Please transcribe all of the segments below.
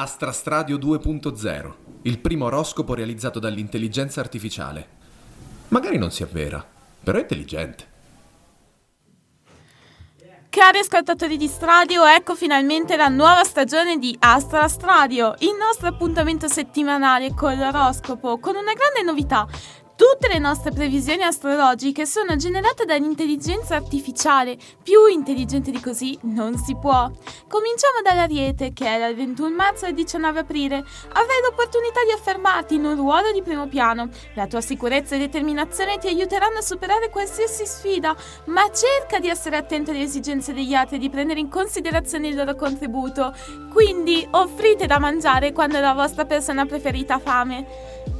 Astrastradio 2.0, il primo oroscopo realizzato dall'intelligenza artificiale. Magari non sia vera, però è intelligente. Cari ascoltatori di Stradio, ecco finalmente la nuova stagione di Astra Stradio, il nostro appuntamento settimanale con l'oroscopo, con una grande novità. Tutte le nostre previsioni astrologiche sono generate dall'intelligenza artificiale. Più intelligente di così non si può. Cominciamo dall'Ariete, che è dal 21 marzo al 19 aprile. Avrai l'opportunità di affermarti in un ruolo di primo piano. La tua sicurezza e determinazione ti aiuteranno a superare qualsiasi sfida, ma cerca di essere attento alle esigenze degli altri e di prendere in considerazione il loro contributo. Quindi offrite da mangiare quando la vostra persona preferita ha fame.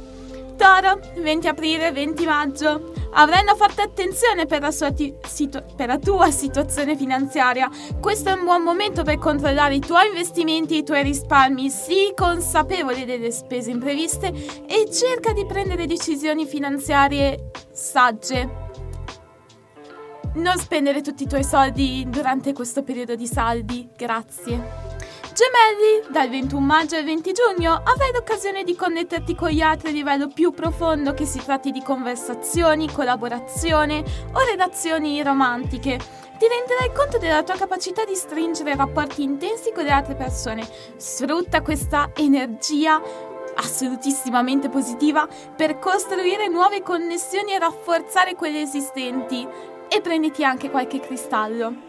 Toro, 20 aprile, 20 maggio. Avrai una forte attenzione per la, ti- situ- per la, tua situazione finanziaria. Questo è un buon momento per controllare i tuoi investimenti e i tuoi risparmi. Sii consapevole delle spese impreviste e cerca di prendere decisioni finanziarie sagge. Non spendere tutti i tuoi soldi durante questo periodo di saldi. Grazie. Gemelli, dal 21 maggio al 20 giugno avrai l'occasione di connetterti con gli altri a livello più profondo che si tratti di conversazioni, collaborazione o relazioni romantiche. Ti renderai conto della tua capacità di stringere rapporti intensi con le altre persone. Sfrutta questa energia assolutissimamente positiva per costruire nuove connessioni e rafforzare quelle esistenti. E prenditi anche qualche cristallo.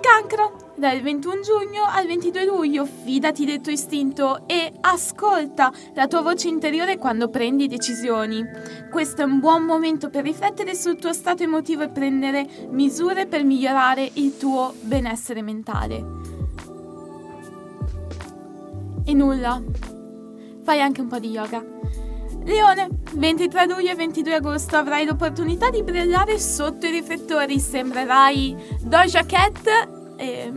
Cancro, dal 21 giugno al 22 luglio, fidati del tuo istinto e ascolta la tua voce interiore quando prendi decisioni. Questo è un buon momento per riflettere sul tuo stato emotivo e prendere misure per migliorare il tuo benessere mentale. E nulla, fai anche un po' di yoga. Leone, 23 luglio e 22 agosto avrai l'opportunità di brillare sotto i riflettori, sembrerai Doja Cat eh,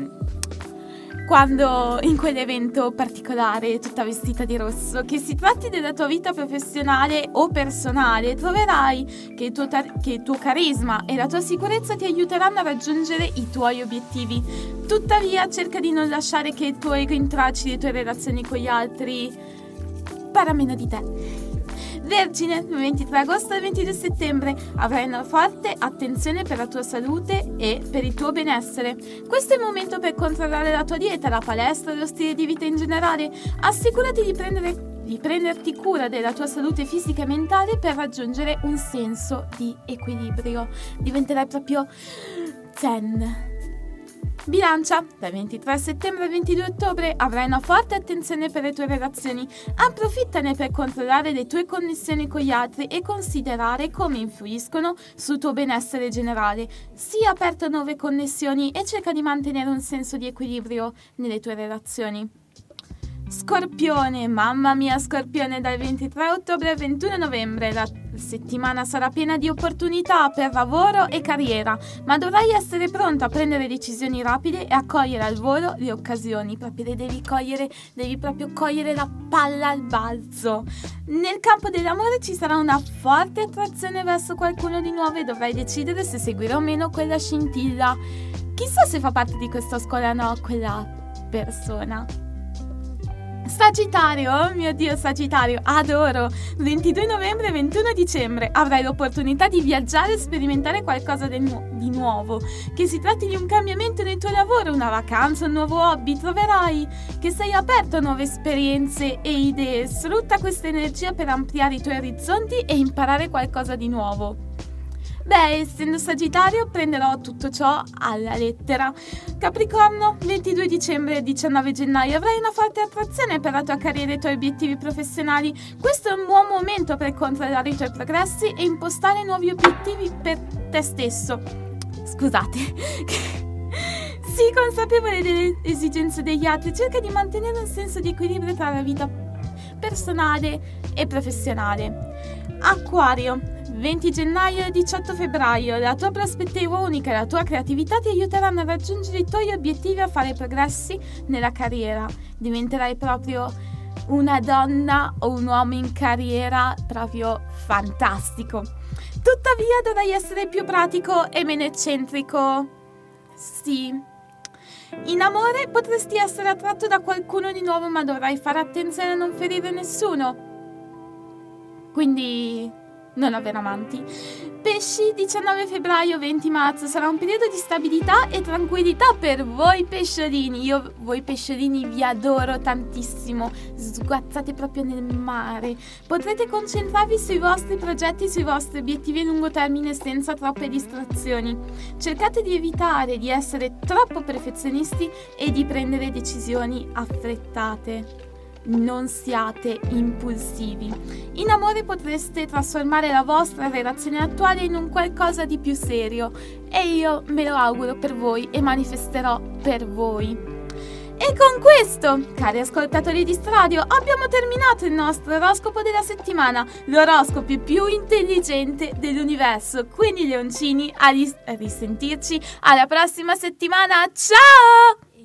quando in quell'evento particolare, tutta vestita di rosso, che si tratti della tua vita professionale o personale, troverai che il, tuo tar- che il tuo carisma e la tua sicurezza ti aiuteranno a raggiungere i tuoi obiettivi. Tuttavia cerca di non lasciare che il tuo ego intracci le tue relazioni con gli altri para meno di te. Vergine, 23 agosto e 22 settembre, avrai una forte attenzione per la tua salute e per il tuo benessere. Questo è il momento per controllare la tua dieta, la palestra lo stile di vita in generale. Assicurati di prendere di prenderti cura della tua salute fisica e mentale per raggiungere un senso di equilibrio. Diventerai proprio zen. Bilancia, dal 23 settembre al 22 ottobre avrai una forte attenzione per le tue relazioni. Approfittane per controllare le tue connessioni con gli altri e considerare come influiscono sul tuo benessere generale. Sii aperto a nuove connessioni e cerca di mantenere un senso di equilibrio nelle tue relazioni. Scorpione, mamma mia Scorpione, dal 23 ottobre al 21 novembre la settimana sarà piena di opportunità per lavoro e carriera, ma dovrai essere pronto a prendere decisioni rapide e a cogliere al volo le occasioni, proprio le devi cogliere, devi proprio cogliere la palla al balzo. Nel campo dell'amore ci sarà una forte attrazione verso qualcuno di nuovo e dovrai decidere se seguire o meno quella scintilla. Chissà se fa parte di questa scuola o no quella persona. Sagittario, oh mio Dio, Sagittario, adoro! 22 novembre e 21 dicembre avrai l'opportunità di viaggiare e sperimentare qualcosa nu- di nuovo. Che si tratti di un cambiamento nel tuo lavoro, una vacanza, un nuovo hobby, troverai che sei aperto a nuove esperienze e idee. Sfrutta questa energia per ampliare i tuoi orizzonti e imparare qualcosa di nuovo. Beh, essendo Sagittario prenderò tutto ciò alla lettera. Capricorno, 22 dicembre e 19 gennaio avrai una forte attrazione per la tua carriera e i tuoi obiettivi professionali. Questo è un buon momento per controllare i tuoi progressi e impostare nuovi obiettivi per te stesso. Scusate. Sii consapevole delle esigenze degli altri, cerca di mantenere un senso di equilibrio tra la vita personale e professionale. Acquario, 20 gennaio e 18 febbraio. La tua prospettiva unica e la tua creatività ti aiuteranno a raggiungere i tuoi obiettivi e a fare progressi nella carriera. Diventerai proprio una donna o un uomo in carriera proprio fantastico. Tuttavia dovrai essere più pratico e meno eccentrico. Sì. In amore potresti essere attratto da qualcuno di nuovo ma dovrai fare attenzione a non ferire nessuno. Quindi non avere amanti. Pesci 19 febbraio 20 marzo sarà un periodo di stabilità e tranquillità per voi pesciolini. Io voi pesciolini vi adoro tantissimo. Sguazzate proprio nel mare. Potrete concentrarvi sui vostri progetti sui vostri obiettivi a lungo termine senza troppe distrazioni. Cercate di evitare di essere troppo perfezionisti e di prendere decisioni affrettate non siate impulsivi. In amore potreste trasformare la vostra relazione attuale in un qualcosa di più serio e io me lo auguro per voi e manifesterò per voi. E con questo, cari ascoltatori di Stradio, abbiamo terminato il nostro oroscopo della settimana, l'oroscopo più intelligente dell'universo. Quindi, leoncini, a, ris- a risentirci alla prossima settimana. Ciao!